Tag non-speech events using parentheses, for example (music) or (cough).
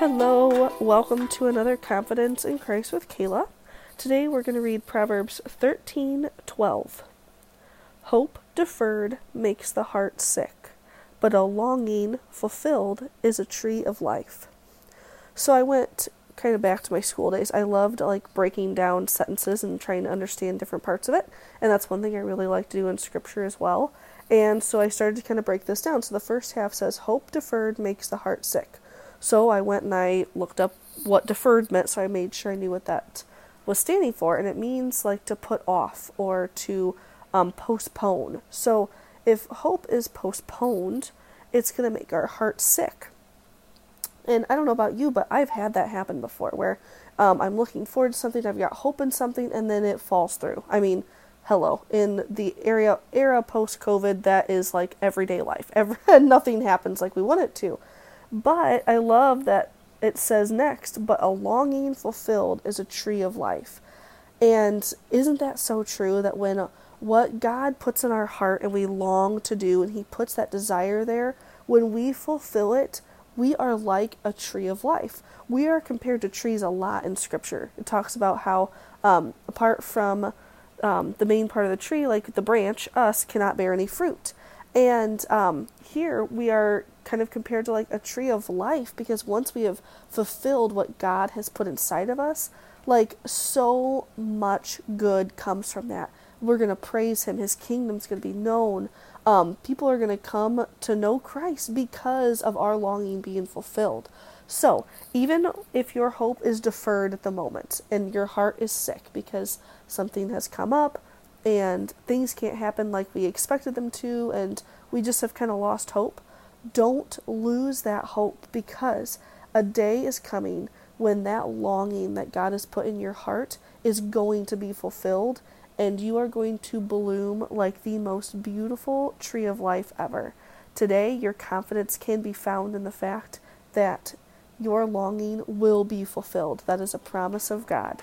Hello, welcome to another Confidence in Christ with Kala. Today we're going to read Proverbs 13:12. Hope deferred makes the heart sick, but a longing fulfilled is a tree of life. So I went kind of back to my school days. I loved like breaking down sentences and trying to understand different parts of it, and that's one thing I really like to do in scripture as well. And so I started to kind of break this down. So the first half says hope deferred makes the heart sick. So I went and I looked up what deferred meant, so I made sure I knew what that was standing for, and it means like to put off or to um, postpone. So if hope is postponed, it's going to make our heart sick. And I don't know about you, but I've had that happen before where um, I'm looking forward to something, I've got hope in something, and then it falls through. I mean, hello, in the area era post COVID, that is like everyday life. Every, (laughs) nothing happens like we want it to. But I love that it says next, but a longing fulfilled is a tree of life. And isn't that so true that when what God puts in our heart and we long to do, and He puts that desire there, when we fulfill it, we are like a tree of life. We are compared to trees a lot in Scripture. It talks about how, um, apart from um, the main part of the tree, like the branch, us, cannot bear any fruit. And um, here we are kind of compared to like a tree of life because once we have fulfilled what God has put inside of us, like so much good comes from that. We're going to praise Him, His kingdom's going to be known. Um, people are going to come to know Christ because of our longing being fulfilled. So, even if your hope is deferred at the moment and your heart is sick because something has come up and things can't happen like we expected them to, and we just have kind of lost hope, don't lose that hope because a day is coming when that longing that God has put in your heart is going to be fulfilled and you are going to bloom like the most beautiful tree of life ever. Today, your confidence can be found in the fact that your longing will be fulfilled. That is a promise of God.